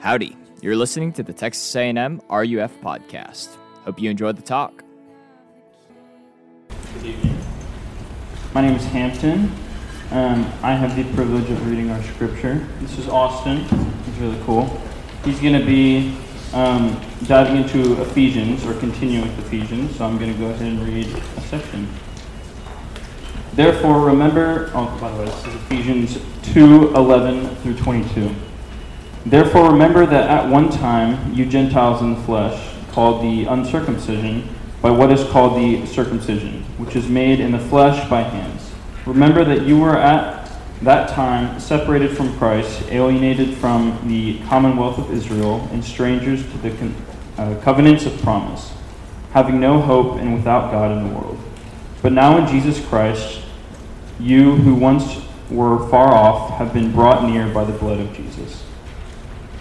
Howdy. You're listening to the Texas A&M RUF podcast. Hope you enjoyed the talk. Good evening. My name is Hampton. Um, I have the privilege of reading our scripture. This is Austin. He's really cool. He's going to be um, diving into Ephesians or continuing with Ephesians, so I'm going to go ahead and read a section. Therefore, remember, oh, by the way, this is Ephesians 2 11 through 22. Therefore, remember that at one time you Gentiles in the flesh, called the uncircumcision, by what is called the circumcision, which is made in the flesh by hands. Remember that you were at that time separated from Christ, alienated from the commonwealth of Israel, and strangers to the con- uh, covenants of promise, having no hope and without God in the world. But now in Jesus Christ, you who once were far off have been brought near by the blood of Jesus.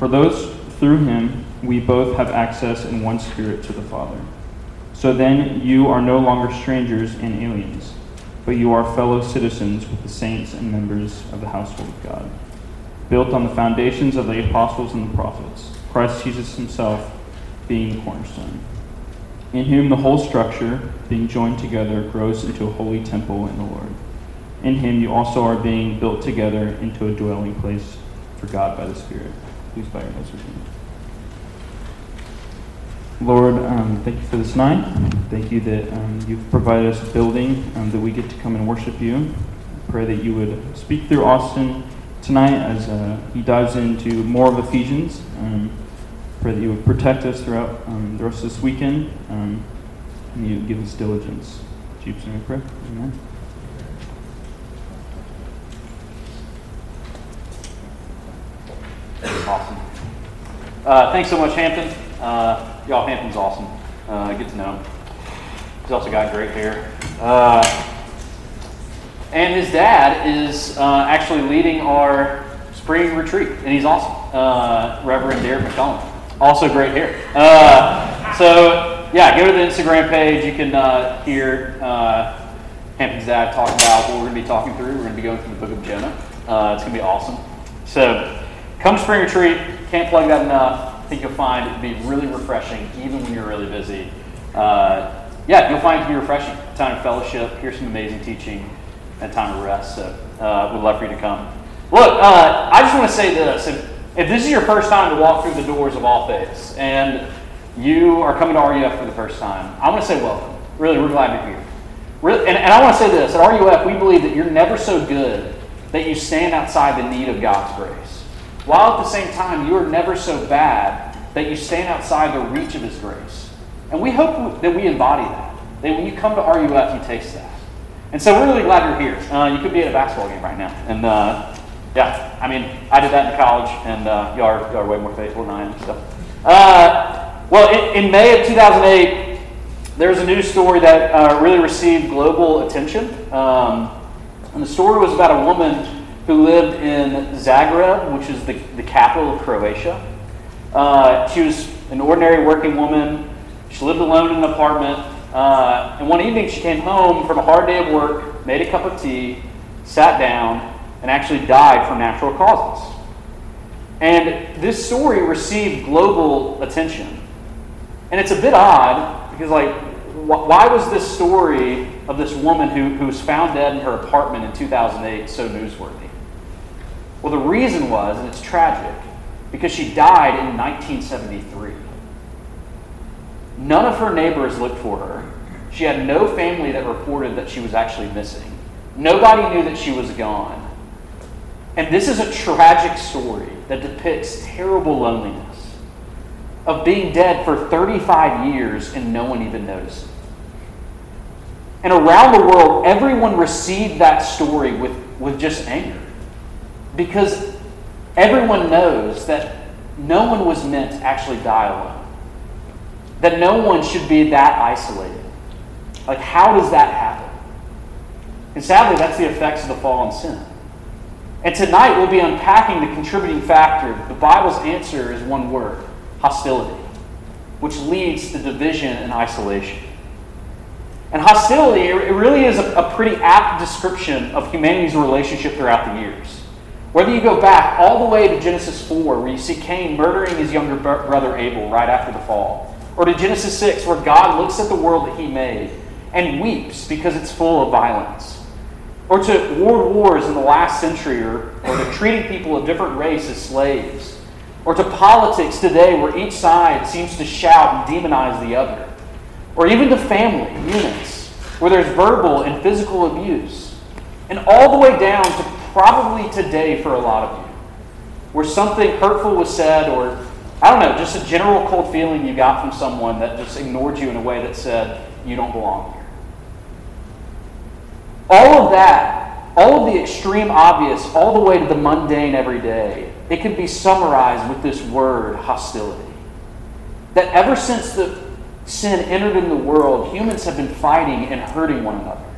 For those through him we both have access in one spirit to the Father. So then you are no longer strangers and aliens, but you are fellow citizens with the saints and members of the household of God, built on the foundations of the apostles and the prophets, Christ Jesus himself being the cornerstone, in whom the whole structure, being joined together, grows into a holy temple in the Lord. In him you also are being built together into a dwelling place for God by the Spirit. Please bow your heads with me. Lord, um, thank you for this night. Thank you that um, you've provided us a building um, that we get to come and worship you. I pray that you would speak through Austin tonight as uh, he dives into more of Ephesians. Um, pray that you would protect us throughout um, the rest of this weekend um, and you give us diligence. Jesus' name we. Amen. Awesome. Uh, thanks so much, Hampton. Uh, y'all, Hampton's awesome. Uh, get to know him. He's also got great hair. Uh, and his dad is uh, actually leading our spring retreat, and he's awesome. Uh, Reverend Derek McCollum. Also great hair. so, yeah, go to the Instagram page. You can hear Hampton's dad talk about what we're going to be talking through. We're going to be going through the book of Jonah. it's going to be awesome. So, Come spring retreat. Can't plug that enough. I think you'll find it to be really refreshing, even when you're really busy. Uh, yeah, you'll find it to be refreshing. Time of fellowship, hear some amazing teaching, and time of rest. So uh, we'd love for you to come. Look, uh, I just want to say this. If, if this is your first time to walk through the doors of all faiths, and you are coming to RUF for the first time, I want to say welcome. Really, we're glad you're here. Really, and, and I want to say this. At RUF, we believe that you're never so good that you stand outside the need of God's grace while at the same time you are never so bad that you stand outside the reach of His grace. And we hope that we embody that. That when you come to RUF, you taste that. And so we're really glad you're here. Uh, you could be at a basketball game right now. And uh, yeah, I mean, I did that in college, and uh, y'all, are, y'all are way more faithful than I am. So. Uh, well, in, in, May of 2008, there was a news story that uh, really received global attention. Um, and the story was about a woman who lived in Zagreb, which is the, the capital of Croatia. Uh, she was an ordinary working woman. She lived alone in an apartment. Uh, and one evening she came home from a hard day of work, made a cup of tea, sat down, and actually died from natural causes. And this story received global attention. And it's a bit odd because, like, why was this story of this woman who, who was found dead in her apartment in 2008 so newsworthy? Well, the reason was, and it's tragic, because she died in 1973. None of her neighbors looked for her. She had no family that reported that she was actually missing. Nobody knew that she was gone. And this is a tragic story that depicts terrible loneliness of being dead for 35 years and no one even noticed. And around the world, everyone received that story with, with just anger. Because everyone knows that no one was meant to actually die alone. That no one should be that isolated. Like, how does that happen? And sadly, that's the effects of the fall and sin. And tonight we'll be unpacking the contributing factor. The Bible's answer is one word hostility, which leads to division and isolation. And hostility, it really is a, a pretty apt description of humanity's relationship throughout the years. Whether you go back all the way to Genesis 4, where you see Cain murdering his younger brother Abel right after the fall, or to Genesis 6, where God looks at the world that he made and weeps because it's full of violence, or to world wars in the last century, or, or to treating people of different race as slaves, or to politics today where each side seems to shout and demonize the other, or even to family units where there's verbal and physical abuse, and all the way down to probably today for a lot of you, where something hurtful was said, or I don't know, just a general cold feeling you got from someone that just ignored you in a way that said, you don't belong here. All of that, all of the extreme obvious, all the way to the mundane every day, it can be summarized with this word hostility. That ever since the sin entered in the world, humans have been fighting and hurting one another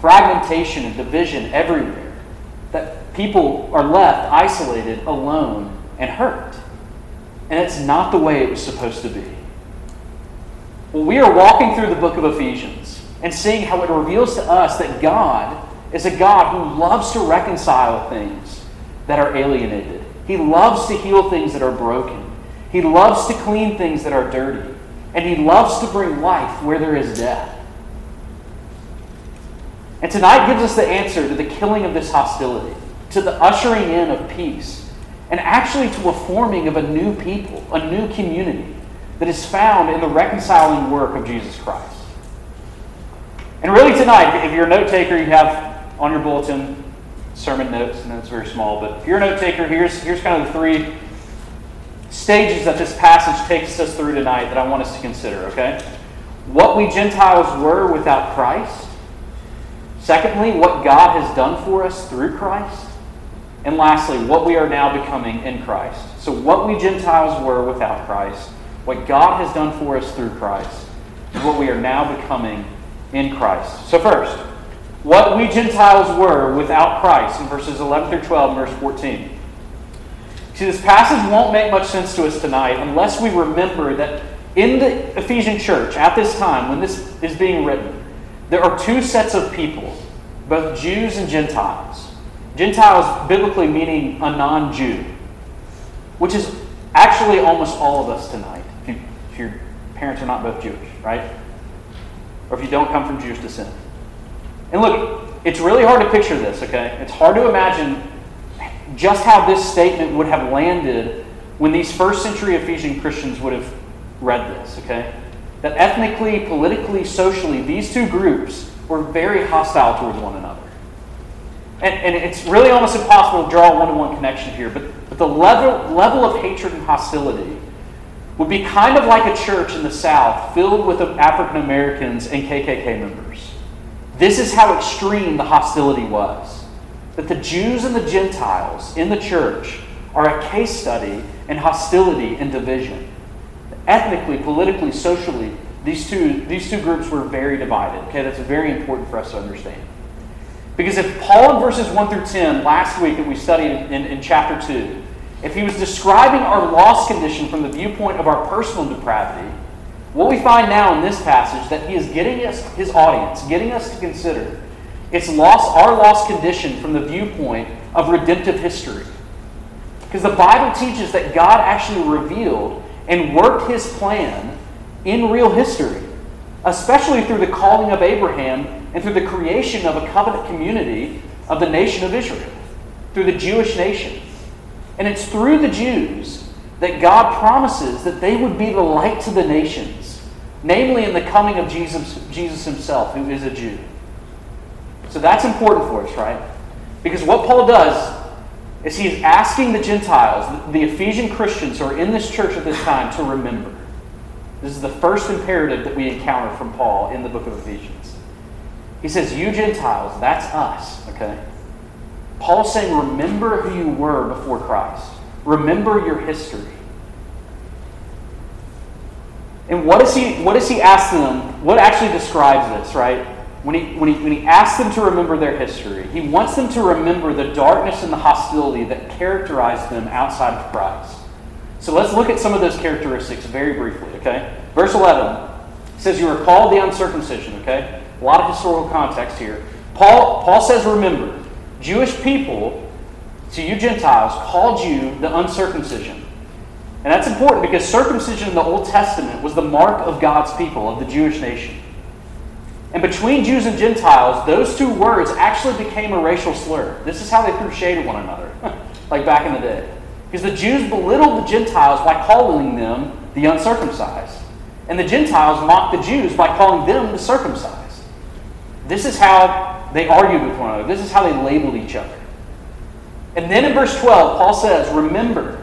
fragmentation and division everywhere, that people are left isolated, alone, and hurt. And it's not the way it was supposed to be. Well, we are walking through the book of Ephesians and seeing how it reveals to us that God is a God who loves to reconcile things that are alienated. He loves to heal things that are broken. He loves to clean things that are dirty. And He loves to bring life where there is death. And tonight gives us the answer to the killing of this hostility, to the ushering in of peace, and actually to a forming of a new people, a new community that is found in the reconciling work of Jesus Christ. And really, tonight, if you're a note taker, you have on your bulletin sermon notes, and it's very small, but if you're a note taker, here's, here's kind of the three stages that this passage takes us through tonight that I want us to consider, okay? What we Gentiles were without Christ Secondly, what God has done for us through Christ. And lastly, what we are now becoming in Christ. So, what we Gentiles were without Christ, what God has done for us through Christ, and what we are now becoming in Christ. So, first, what we Gentiles were without Christ in verses 11 through 12, verse 14. See, this passage won't make much sense to us tonight unless we remember that in the Ephesian church at this time, when this is being written, there are two sets of people, both Jews and Gentiles. Gentiles biblically meaning a non Jew, which is actually almost all of us tonight, if, you, if, your parents are not both Jewish, right? Or if you don't come from Jewish descent. And look, it's really hard to picture this, okay? It's hard to imagine just how this statement would have landed when these first century Ephesian Christians would have read this, okay? That ethnically, politically, socially, these two groups were very hostile towards one another. And, and it's really almost impossible to draw a one to one connection here, but, but the level, level of hatred and hostility would be kind of like a church in the South filled with African Americans and KKK members. This is how extreme the hostility was. That the Jews and the Gentiles in the church are a case study in hostility and division ethnically, politically, socially, these two, these two groups were very divided. Okay, that's very important for us to understand. Because if Paul in verses 1 through 10, last week that we studied in, in chapter 2, if he was describing our lost condition from the viewpoint of our personal depravity, what we find now in this passage that he is getting us, his audience, getting us to consider, it's lost, our lost condition from the viewpoint of redemptive history. Because the Bible teaches that God actually revealed and worked his plan in real history, especially through the calling of Abraham and through the creation of a covenant community of the nation of Israel, through the Jewish nation. And it's through the Jews that God promises that they would be the light to the nations, namely in the coming of Jesus, Jesus himself, who is a Jew. So that's important for us, right? Because what Paul does is he is asking the Gentiles, the Ephesian Christians who are in this church at this time, to remember. This is the first imperative that we encounter from Paul in the book of Ephesians. He says, You Gentiles, that's us, okay? Paul's saying, remember who you were before Christ. Remember your history. And what does he what does he ask them? What actually describes this, right? When he, when, he, when he asks them to remember their history, he wants them to remember the darkness and the hostility that characterized them outside of Christ. So let's look at some of those characteristics very briefly, okay? Verse 11 says, You are called the uncircumcision, okay? A lot of historical context here. Paul, Paul says, Remember, Jewish people, to you Gentiles, called you the uncircumcision. And that's important because circumcision in the Old Testament was the mark of God's people, of the Jewish nation. And between Jews and Gentiles, those two words actually became a racial slur. This is how they threw shade at one another, like back in the day. Because the Jews belittled the Gentiles by calling them the uncircumcised. And the Gentiles mocked the Jews by calling them the circumcised. This is how they argued with one another. This is how they labeled each other. And then in verse 12, Paul says, Remember,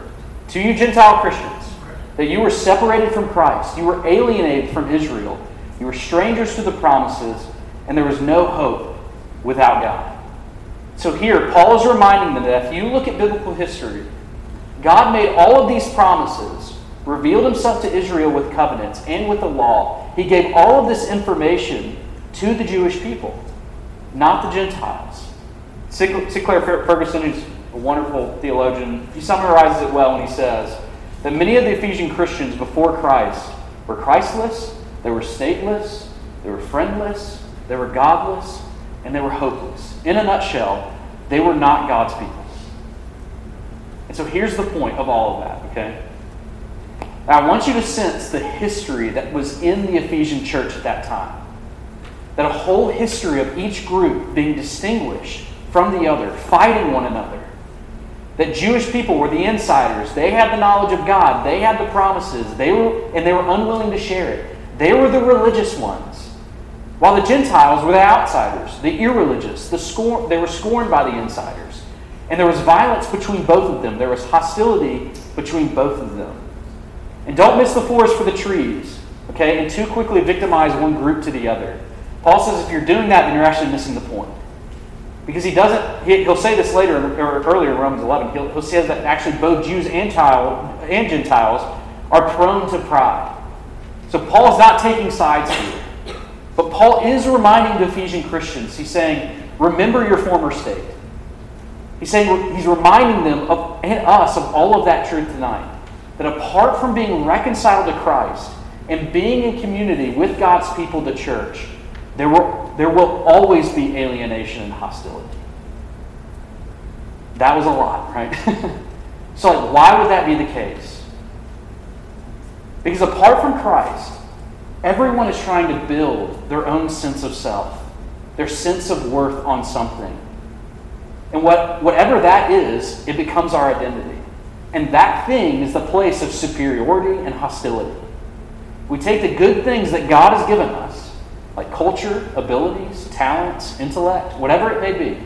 to you Gentile Christians, that you were separated from Christ, you were alienated from Israel, you were strangers to the promises, and there was no hope without God. So here, Paul is reminding them that if you look at biblical history, God made all of these promises, revealed himself to Israel with covenants and with the law. He gave all of this information to the Jewish people, not the Gentiles. Sinclair Ferguson, who's a wonderful theologian, he summarizes it well when he says that many of the Ephesian Christians before Christ were Christless, they were stateless, they were friendless, they were godless, and they were hopeless. In a nutshell, they were not God's people. And so here's the point of all of that, okay? I want you to sense the history that was in the Ephesian church at that time. That a whole history of each group being distinguished from the other, fighting one another, that Jewish people were the insiders. They had the knowledge of God. They had the promises. They were, and they were unwilling to share it. They were the religious ones. While the Gentiles were the outsiders, the irreligious. The scorn, they were scorned by the insiders. And there was violence between both of them. There was hostility between both of them. And don't miss the forest for the trees, okay? And too quickly victimize one group to the other. Paul says if you're doing that, then you're actually missing the point. Because he doesn't, he, will say this later, or earlier in Romans 11, he'll, he'll say that actually both Jews and, child, and Gentiles are prone to pride. So Paul's not taking sides here. But Paul is reminding the Ephesian Christians, he's saying, remember your former state. He's saying, he's reminding them of, and us of all of that truth tonight. That apart from being reconciled to Christ and being in community with God's people, the church, there will, there will always be alienation and hostility. That was a lot, right? so, like, why would that be the case? Because apart from Christ, everyone is trying to build their own sense of self, their sense of worth on something. And what, whatever that is, it becomes our identity. And that thing is the place of superiority and hostility. We take the good things that God has given us, like culture, abilities, talents, intellect, whatever it may be,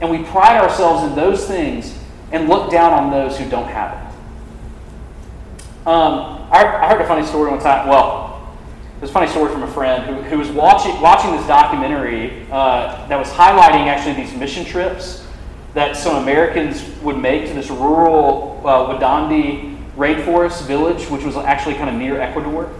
and we pride ourselves in those things and look down on those who don't have it. Um, I, heard a funny story one time. Well, it was a funny story from a friend who, who was watching, watching this documentary uh, that was highlighting actually these mission trips that some Americans would make to this rural uh, Wadani rainforest village, which was actually kind of near Ecuador.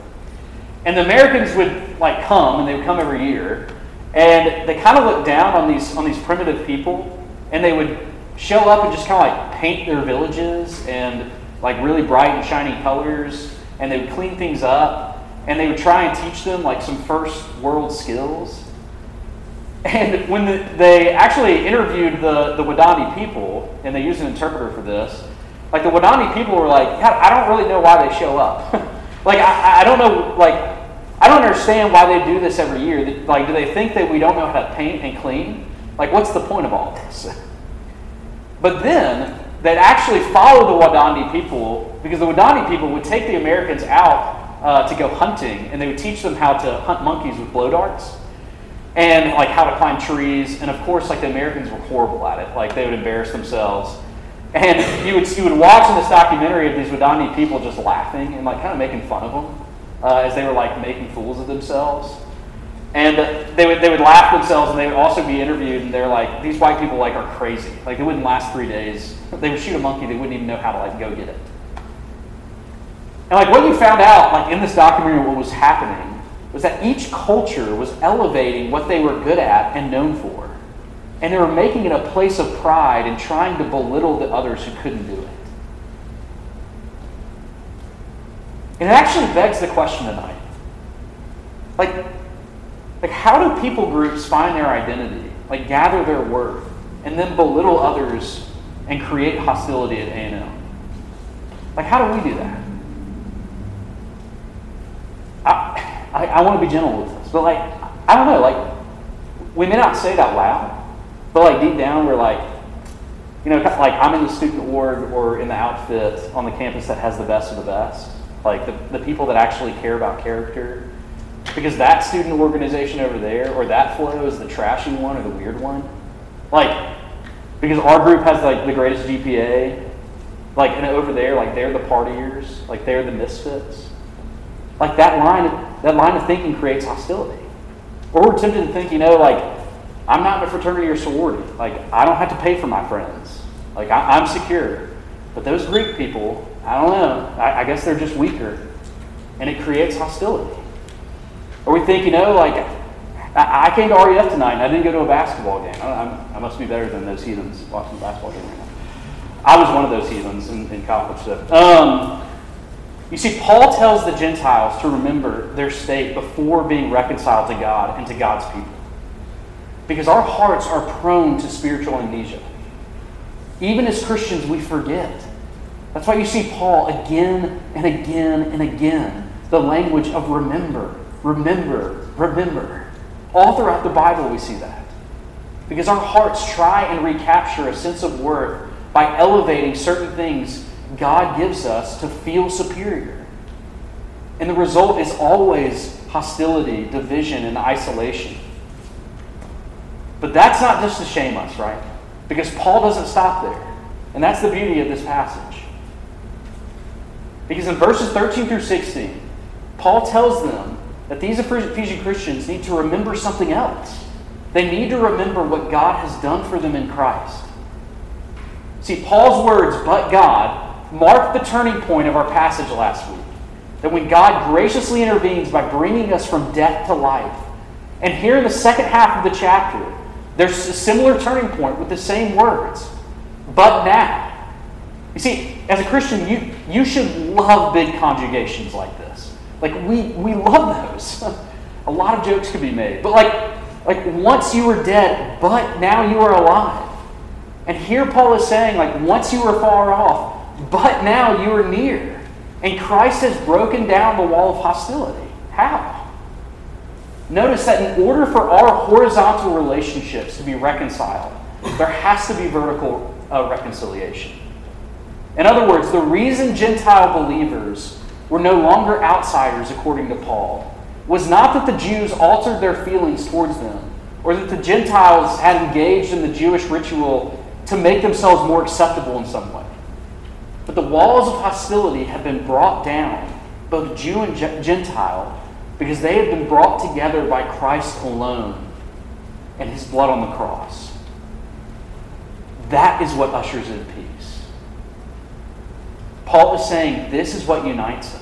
And the Americans would like come, and they would come every year, and they kind of looked down on these on these primitive people, and they would show up and just kind of like paint their villages and like really bright and shiny colors, and they would clean things up, and they would try and teach them like some first world skills. And when the, they actually interviewed the, the Wadani people, and they used an interpreter for this, like the Wadani people were like, I don't really know why they show up. like, I, I don't know, like, I don't understand why they do this every year. Like, do they think that we don't know how to paint and clean? Like, what's the point of all this? But then, they'd actually follow the Wadani people, because the Wadani people would take the Americans out uh, to go hunting, and they would teach them how to hunt monkeys with blow darts and like how to climb trees. And of course, like the Americans were horrible at it. Like they would embarrass themselves. And you would, you would watch in this documentary of these Wadani people just laughing and like kind of making fun of them uh, as they were like making fools of themselves. And they would, they would laugh themselves and they would also be interviewed and they're like, these white people like are crazy. Like they wouldn't last three days. They would shoot a monkey, they wouldn't even know how to like go get it. And like what you found out like in this documentary what was happening was that each culture was elevating what they were good at and known for. And they were making it a place of pride and trying to belittle the others who couldn't do it. And it actually begs the question tonight. Like, like how do people groups find their identity, like gather their worth, and then belittle others and create hostility at A&M? Like, how do we do that? I, I, I want to be gentle with this, but like, I don't know, like, we may not say it out loud, but like deep down, we're like, you know, like I'm in the student org or in the outfit on the campus that has the best of the best, like the, the people that actually care about character. Because that student organization over there or that FLO is the trashy one or the weird one. Like, because our group has like the greatest GPA, like, and over there, like they're the partiers, like they're the misfits. Like that line, that line of thinking creates hostility. Or we're tempted to think, you know, like, I'm not in a fraternity or sorority. Like, I don't have to pay for my friends. Like, I, am secure. But those Greek people, I don't know. I, I guess they're just weaker. And it creates hostility. Or we think, you know, like, I, came to RUF tonight and I didn't go to a basketball game. I, I, must be better than those heathens watching the basketball game right now. I was one of those heathens in, in college. So. Um, you see, Paul tells the Gentiles to remember their state before being reconciled to God and to God's people. Because our hearts are prone to spiritual amnesia. Even as Christians, we forget. That's why you see Paul again and again and again the language of remember, remember, remember. All throughout the Bible, we see that. Because our hearts try and recapture a sense of worth by elevating certain things God gives us to feel superior. And the result is always hostility, division, and isolation. But that's not just to shame us, right? Because Paul doesn't stop there. And that's the beauty of this passage. Because in verses 13 through 16, Paul tells them that these Ephesian Christians need to remember something else. They need to remember what God has done for them in Christ. See, Paul's words, but God, mark the turning point of our passage last week. That when God graciously intervenes by bringing us from death to life. And here in the second half of the chapter, there's a similar turning point with the same words. But now. You see, as a Christian, you, you should love big conjugations like this. Like, we, we love those. a lot of jokes could be made. But, like, like, once you were dead, but now you are alive. And here Paul is saying, like, once you were far off, but now you are near. And Christ has broken down the wall of hostility. How? Notice that in order for our horizontal relationships to be reconciled, there has to be vertical uh, reconciliation. In other words, the reason Gentile believers were no longer outsiders, according to Paul, was not that the Jews altered their feelings towards them, or that the Gentiles had engaged in the Jewish ritual to make themselves more acceptable in some way. But the walls of hostility have been brought down, both Jew and Gentile, because they have been brought together by Christ alone and his blood on the cross. That is what ushers in peace. Paul is saying this is what unites us.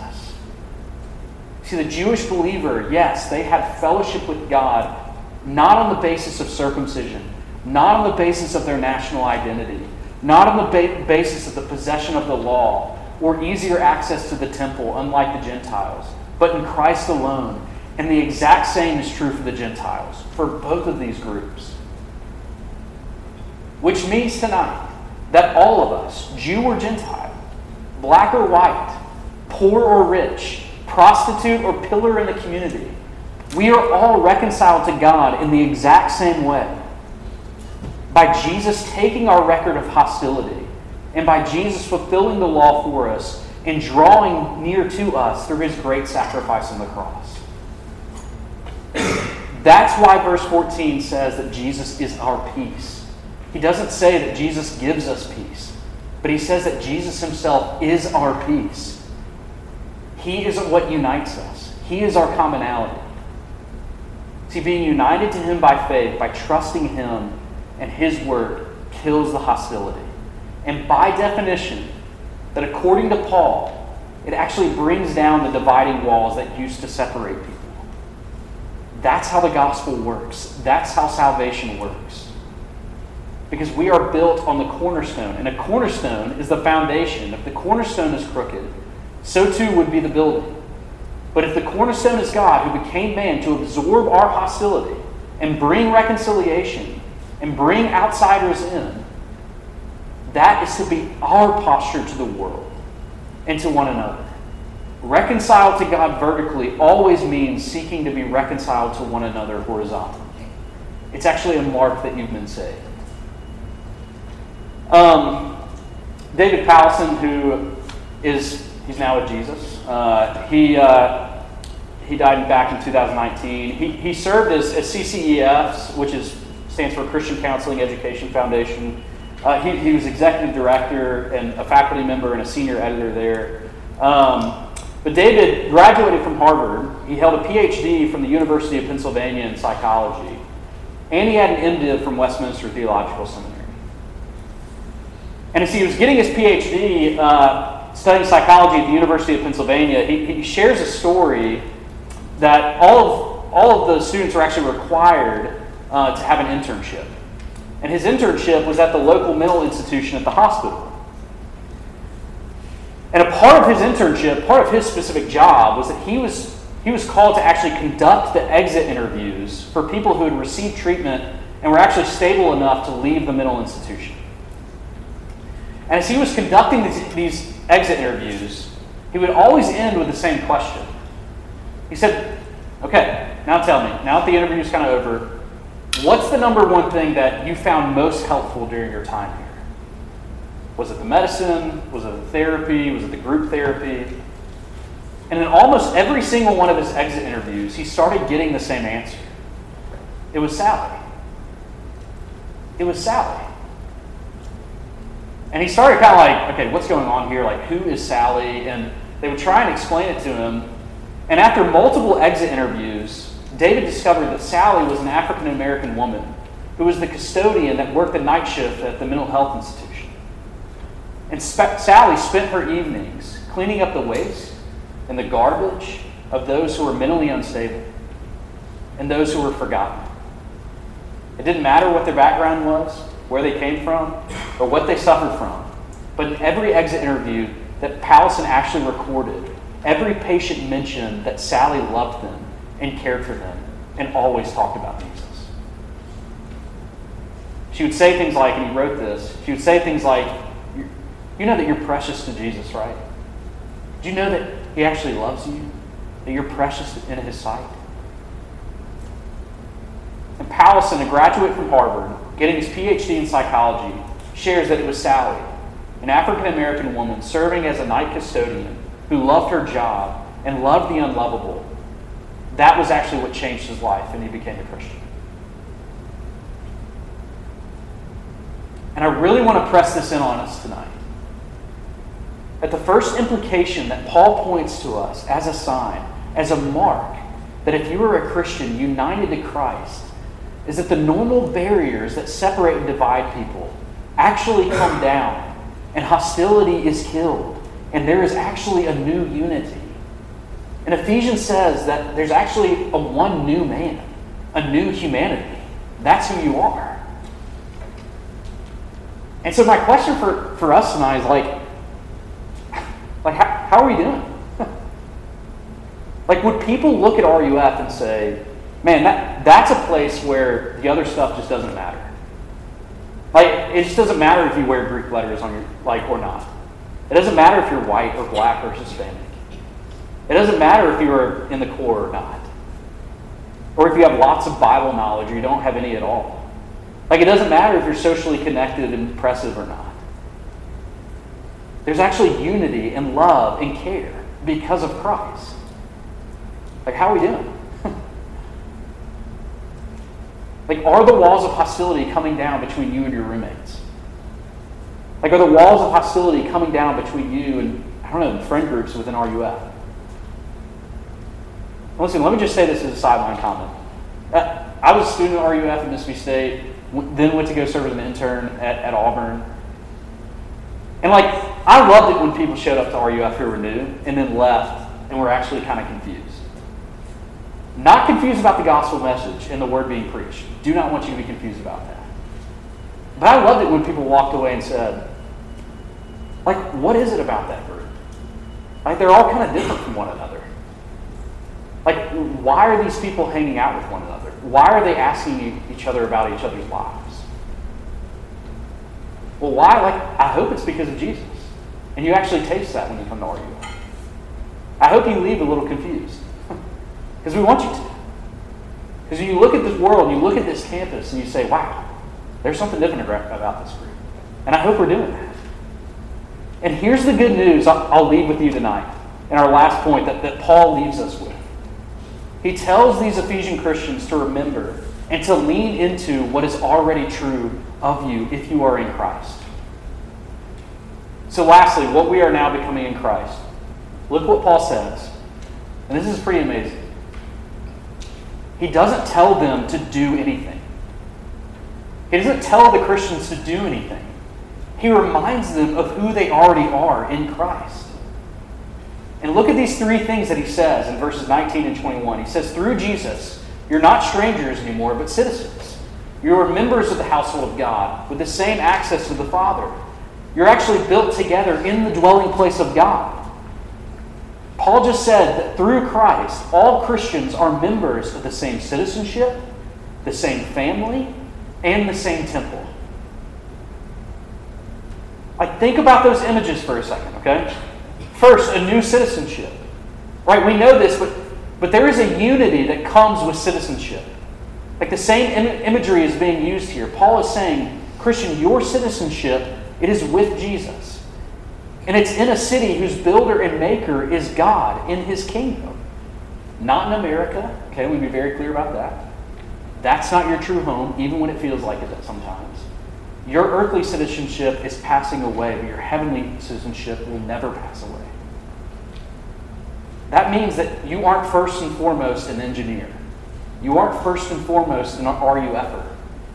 See, the Jewish believer, yes, they had fellowship with God not on the basis of circumcision, not on the basis of their national identity, not on the ba- basis of the possession of the law or easier access to the temple, unlike the Gentiles, but in Christ alone. And the exact same is true for the Gentiles, for both of these groups. Which means tonight that all of us, Jew or Gentile, black or white, poor or rich, prostitute or pillar in the community, we are all reconciled to God in the exact same way by Jesus taking our record of hostility and by Jesus fulfilling the law for us and drawing near to us through his great sacrifice on the cross. That's why verse 14 says that Jesus is our peace. He doesn't say that Jesus gives us peace, but he says that Jesus himself is our peace. He isn't what unites us, he is our commonality. See, being united to Him by faith, by trusting Him and His Word, kills the hostility. And by definition, that according to Paul, it actually brings down the dividing walls that used to separate people. That's how the gospel works. That's how salvation works. Because we are built on the cornerstone, and a cornerstone is the foundation. If the cornerstone is crooked, so too would be the building. But if the cornerstone is God, who became man to absorb our hostility and bring reconciliation and bring outsiders in, that is to be our posture to the world and to one another. Reconciled to God vertically always means seeking to be reconciled to one another horizontally. It's actually a mark that you've been saved. Um, David Powlison, who is he's now with Jesus, uh, he uh, he died back in 2019. He, he served as, as CCEFs, which is stands for Christian Counseling Education Foundation. Uh, he, he was executive director and a faculty member and a senior editor there. Um, but David graduated from Harvard. He held a PhD from the University of Pennsylvania in psychology. And he had an MDiv from Westminster Theological Seminary. And as he was getting his PhD, uh, studying psychology at the University of Pennsylvania, he, he shares a story that all of, all of the students are actually required uh, to have an internship. And his internship was at the local mental institution at the hospital. And a part of his internship, part of his specific job, was that he was, he was called to actually conduct the exit interviews for people who had received treatment and were actually stable enough to leave the mental institution. And as he was conducting these, these exit interviews, he would always end with the same question. He said, Okay, now tell me, now that the interview is kind of over, what's the number one thing that you found most helpful during your time here? Was it the medicine? Was it the therapy? Was it the group therapy? And in almost every single one of his exit interviews, he started getting the same answer. It was Sally. It was Sally. And he started kind of like, okay, what's going on here? Like, who is Sally? And they would try and explain it to him. And after multiple exit interviews, David discovered that Sally was an African American woman who was the custodian that worked the night shift at the mental health institution. And Sp- Sally spent her evenings cleaning up the waste and the garbage of those who were mentally unstable and those who were forgotten. It didn't matter what their background was, where they came from, or what they suffered from. But in every exit interview that Powlison actually recorded, every patient mentioned that Sally loved them and cared for them and always talked about Jesus. She would say things like, and he wrote this, she would say things like, You know that you're precious to Jesus, right? Do you know that he actually loves you? That you're precious in his sight? And Powlison, a graduate from Harvard, getting his PhD in psychology, shares that it was Sally, an African American woman serving as a night custodian who loved her job and loved the unlovable. That was actually what changed his life, and he became a Christian. And I really want to press this in on us tonight. That the first implication that Paul points to us as a sign, as a mark, that if you are a Christian united to Christ, is that the normal barriers that separate and divide people actually come down, and hostility is killed, and there is actually a new unity. And Ephesians says that there's actually a one new man, a new humanity. That's who you are. And so my question for, for us tonight is like, like how, how are we doing? like would people look at RUF and say, man, that, that's a place where the other stuff just doesn't matter. Like, it just doesn't matter if you wear Greek letters on your, like, or not. It doesn't matter if you're white or black or Hispanic. It doesn't matter if you're in the Corps or not. Or if you have lots of Bible knowledge or you don't have any at all. Like, it doesn't matter if you're socially connected and impressive or not. There's actually unity and love and care because of Christ. Like, how are we doing? Like, are the walls of hostility coming down between you and your roommates? Like, are the walls of hostility coming down between you and, I don't know, friend groups within RUF? Listen, let me just say this as a sideline comment. Uh, I was a student at RUF at Mississippi State, then went to go serve as an intern at, at Auburn. And like, I loved it when people showed up to RUF who were new and then left and were actually kind of confused. Not confused about the gospel message and the word being preached. Do not want you to be confused about that. But I loved it when people walked away and said, like, what is it about that group? Like, they're all kind of different from one another. Like, why are these people hanging out with one another? Why are they asking each other about each other's lives? Well, why? Like, I hope it's because of Jesus. And you actually taste that when you come to RU. I hope you leave a little confused. Because we want you to. Because you look at this world, you look at this campus, and you say, wow, there's something different about this group. And I hope we're doing that. And here's the good news I'll, I'll leave with you tonight, and our last point that, that Paul leaves us with. He tells these Ephesian Christians to remember and to lean into what is already true of you if you are in Christ. So, lastly, what we are now becoming in Christ. Look what Paul says. And this is pretty amazing. He doesn't tell them to do anything, he doesn't tell the Christians to do anything. He reminds them of who they already are in Christ. And look at these three things that he says in verses 19 and 21. He says, Through Jesus, you're not strangers anymore, but citizens. You are members of the household of God with the same access to the Father. You're actually built together in the dwelling place of God. Paul just said that through Christ, all Christians are members of the same citizenship, the same family, and the same temple. Like, think about those images for a second, okay? First, a new citizenship. Right? We know this, but, but there is a unity that comes with citizenship. Like the same Im- imagery is being used here. Paul is saying, Christian, your citizenship, it is with Jesus. And it's in a city whose builder and maker is God in his kingdom. Not in America. Okay, we be very clear about that. That's not your true home, even when it feels like it sometimes. Your earthly citizenship is passing away, but your heavenly citizenship will never pass away. That means that you aren't first and foremost an engineer. You aren't first and foremost an RUFer.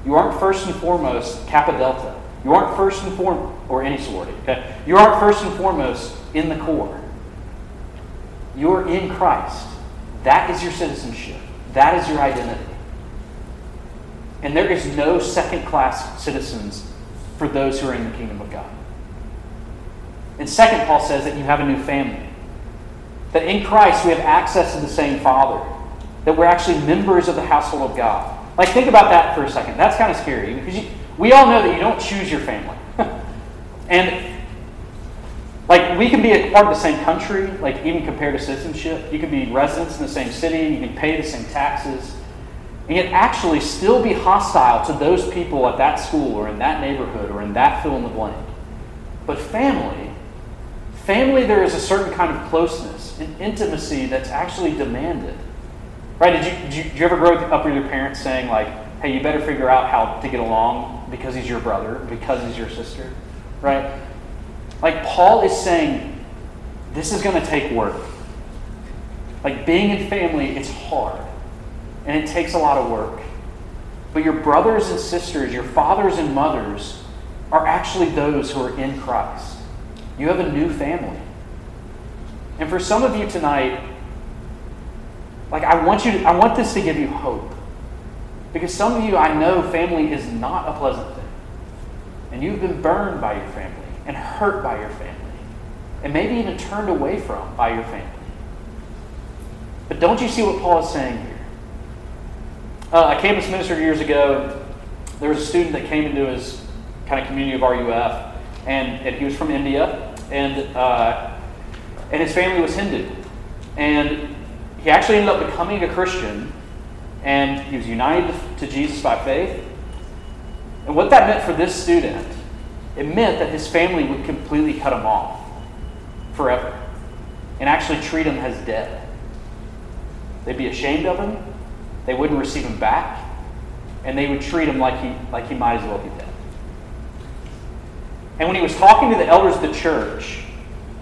You aren't first and foremost Kappa Delta. You aren't first and foremost, or any sorority, okay? You aren't first and foremost in the Corps. You're in Christ. That is your citizenship. That is your identity. And there is no second class citizens for those who are in the kingdom of God. And second, Paul says that you have a new family. That in Christ we have access to the same Father. That we're actually members of the household of God. Like, think about that for a second. That's kind of scary because you, we all know that you don't choose your family. And, like, we can be a part of the same country, like, even compared to citizenship. You can be residents in the same city, you can pay the same taxes and yet actually still be hostile to those people at that school or in that neighborhood or in that fill in the blank. But family, family, there is a certain kind of closeness and intimacy that's actually demanded. Right? Did you, did you, did you ever grow up with your parents saying, like, hey, you better figure out how to get along because he's your brother, because he's your sister? Right? Like, Paul is saying, this is going to take work. Like, being in family, it's hard and it takes a lot of work. But your brothers and sisters, your fathers and mothers, are actually those who are in Christ. You have a new family. And for some of you tonight, like I want you to, I want this to give you hope. Because some of you I know family is not a pleasant thing. And you've been burned by your family and hurt by your family. And maybe even turned away from by your family. But don't you see what Paul is saying here? Uh, a campus minister years ago, there was a student that came into his kind of community of RUF, and, and he was from India, and, uh, and his family was Hindu. And he actually ended up becoming a Christian, and he was united to Jesus by faith. And what that meant for this student, it meant that his family would completely cut him off forever and actually treat him as dead. They'd be ashamed of him, they wouldn't receive him back, and they would treat him like he, like he might as well be dead. And when he was talking to the elders of the church,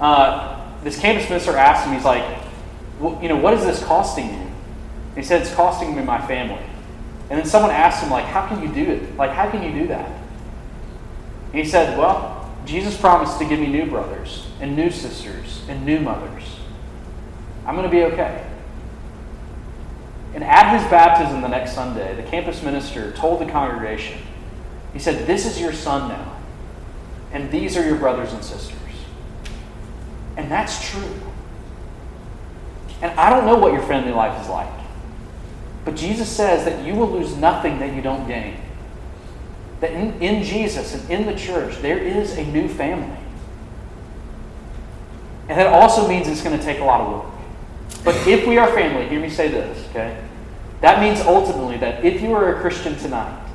uh, this campus minister asked him, he's like, well, you know, what is this costing you? And he said, it's costing me my family. And then someone asked him, like, how can you do it? Like, how can you do that? And he said, well, Jesus promised to give me new brothers and new sisters and new mothers. I'm going to be okay. And at his baptism the next Sunday, the campus minister told the congregation, he said, This is your son now, and these are your brothers and sisters. And that's true. And I don't know what your family life is like, but Jesus says that you will lose nothing that you don't gain. That in, in Jesus and in the church, there is a new family. And that also means it's going to take a lot of work. But if we are family, hear me say this, okay? That means ultimately that if you are a Christian tonight,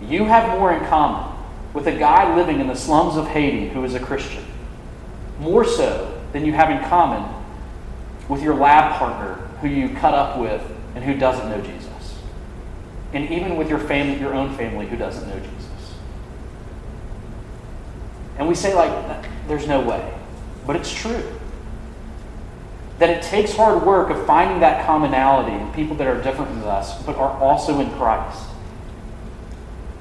you have more in common with a guy living in the slums of Haiti who is a Christian. More so than you have in common with your lab partner who you cut up with and who doesn't know Jesus. And even with your family, your own family who doesn't know Jesus. And we say like there's no way. But it's true that it takes hard work of finding that commonality in people that are different than us, but are also in Christ.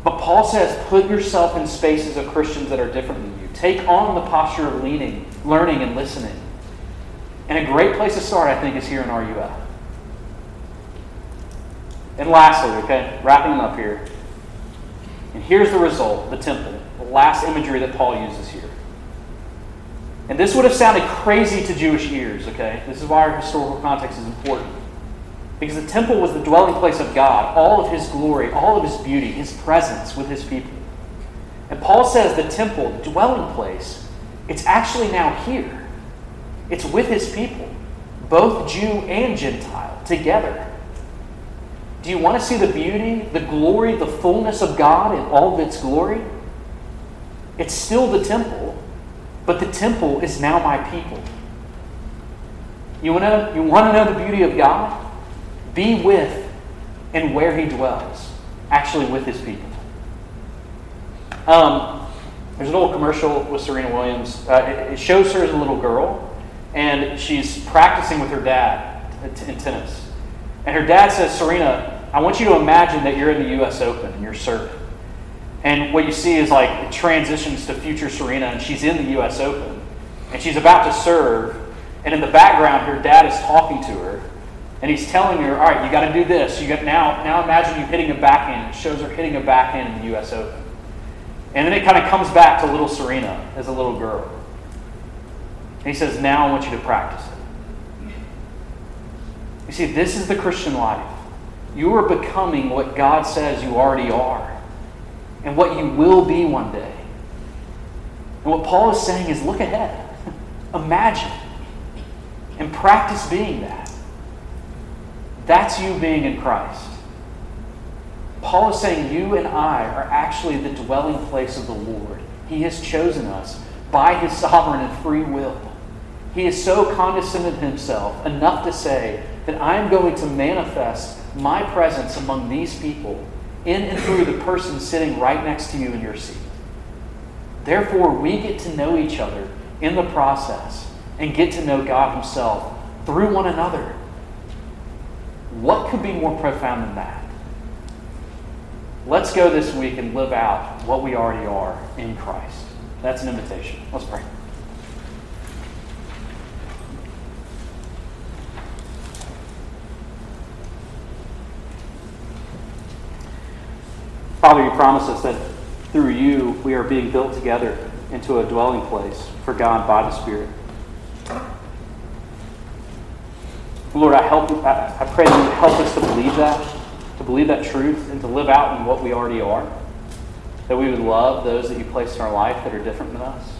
But Paul says, put yourself in spaces of Christians that are different than you. Take on the posture of leaning, learning, and listening. And a great place to start, I think, is here in RUF. And lastly, okay, wrapping them up here. And here's the result the temple, the last imagery that Paul uses here. And this would have sounded crazy to Jewish ears, okay? This is why our historical context is important. Because the temple was the dwelling place of God, all of his glory, all of his beauty, his presence with his people. And Paul says the temple, the dwelling place, it's actually now here. It's with his people, both Jew and Gentile, together. Do you want to see the beauty, the glory, the fullness of God in all of its glory? It's still the temple, but the temple is now my people. You want to, you want to know the beauty of God? Be with and where He dwells, actually with His people. Um, there's an old commercial with Serena Williams. Uh, it, it, shows her as a little girl, and she's practicing with her dad in tennis. And her dad says, Serena, I want you to imagine that you're in the U.S. Open and you're serving. And what you see is like it transitions to future Serena, and she's in the U.S. Open, and she's about to serve. And in the background, her dad is talking to her, and he's telling her, "All right, you got to do this. You got now. Now imagine you hitting a backhand. It shows her hitting a backhand in the U.S. Open, and then it kind of comes back to little Serena as a little girl. And he says, "Now I want you to practice it." You see, this is the Christian life. You are becoming what God says you already are and what you will be one day. And what Paul is saying is look ahead, imagine, and practice being that. That's you being in Christ. Paul is saying you and I are actually the dwelling place of the Lord. He has chosen us by his sovereign and free will. He is so condescended himself enough to say that I am going to manifest my presence among these people in and through the person sitting right next to you in your seat. Therefore, we get to know each other in the process and get to know God Himself through one another. What could be more profound than that? Let's go this week and live out what we already are in Christ. That's an invitation. Let's pray. Father, you promise us that through you we are being built together into a dwelling place for God by the Spirit. Lord, I help I, I pray that you help us to believe that, to believe that truth, and to live out in what we already are. That we would love those that you placed in our life that are different than us.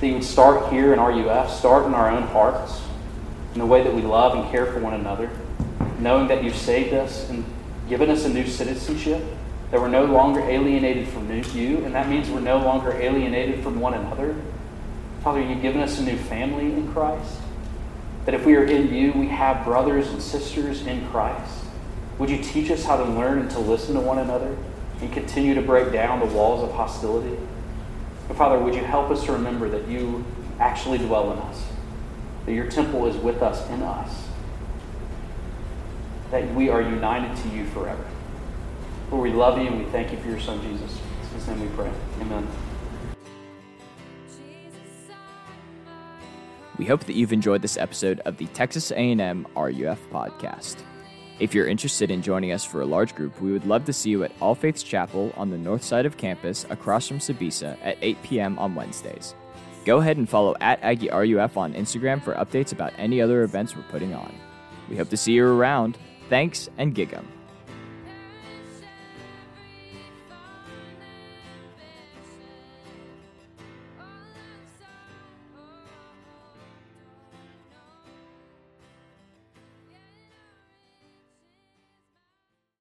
That you would start here in our RUF, start in our own hearts, in the way that we love and care for one another, knowing that you've saved us and given us a new citizenship that we're no longer alienated from you, and that means we're no longer alienated from one another. Father, you've given us a new family in Christ. That if we are in you, we have brothers and sisters in Christ. Would you teach us how to learn and to listen to one another and continue to break down the walls of hostility? But Father, would you help us to remember that you actually dwell in us, that your temple is with us in us, that we are united to you forever. We love you and we thank you for your son, Jesus. In his name we pray. Amen. We hope that you've enjoyed this episode of the Texas A&M RUF podcast. If you're interested in joining us for a large group, we would love to see you at All Faiths Chapel on the north side of campus across from Sbisa at 8 p.m. on Wednesdays. Go ahead and follow at Aggie RUF on Instagram for updates about any other events we're putting on. We hope to see you around. Thanks and gig 'em.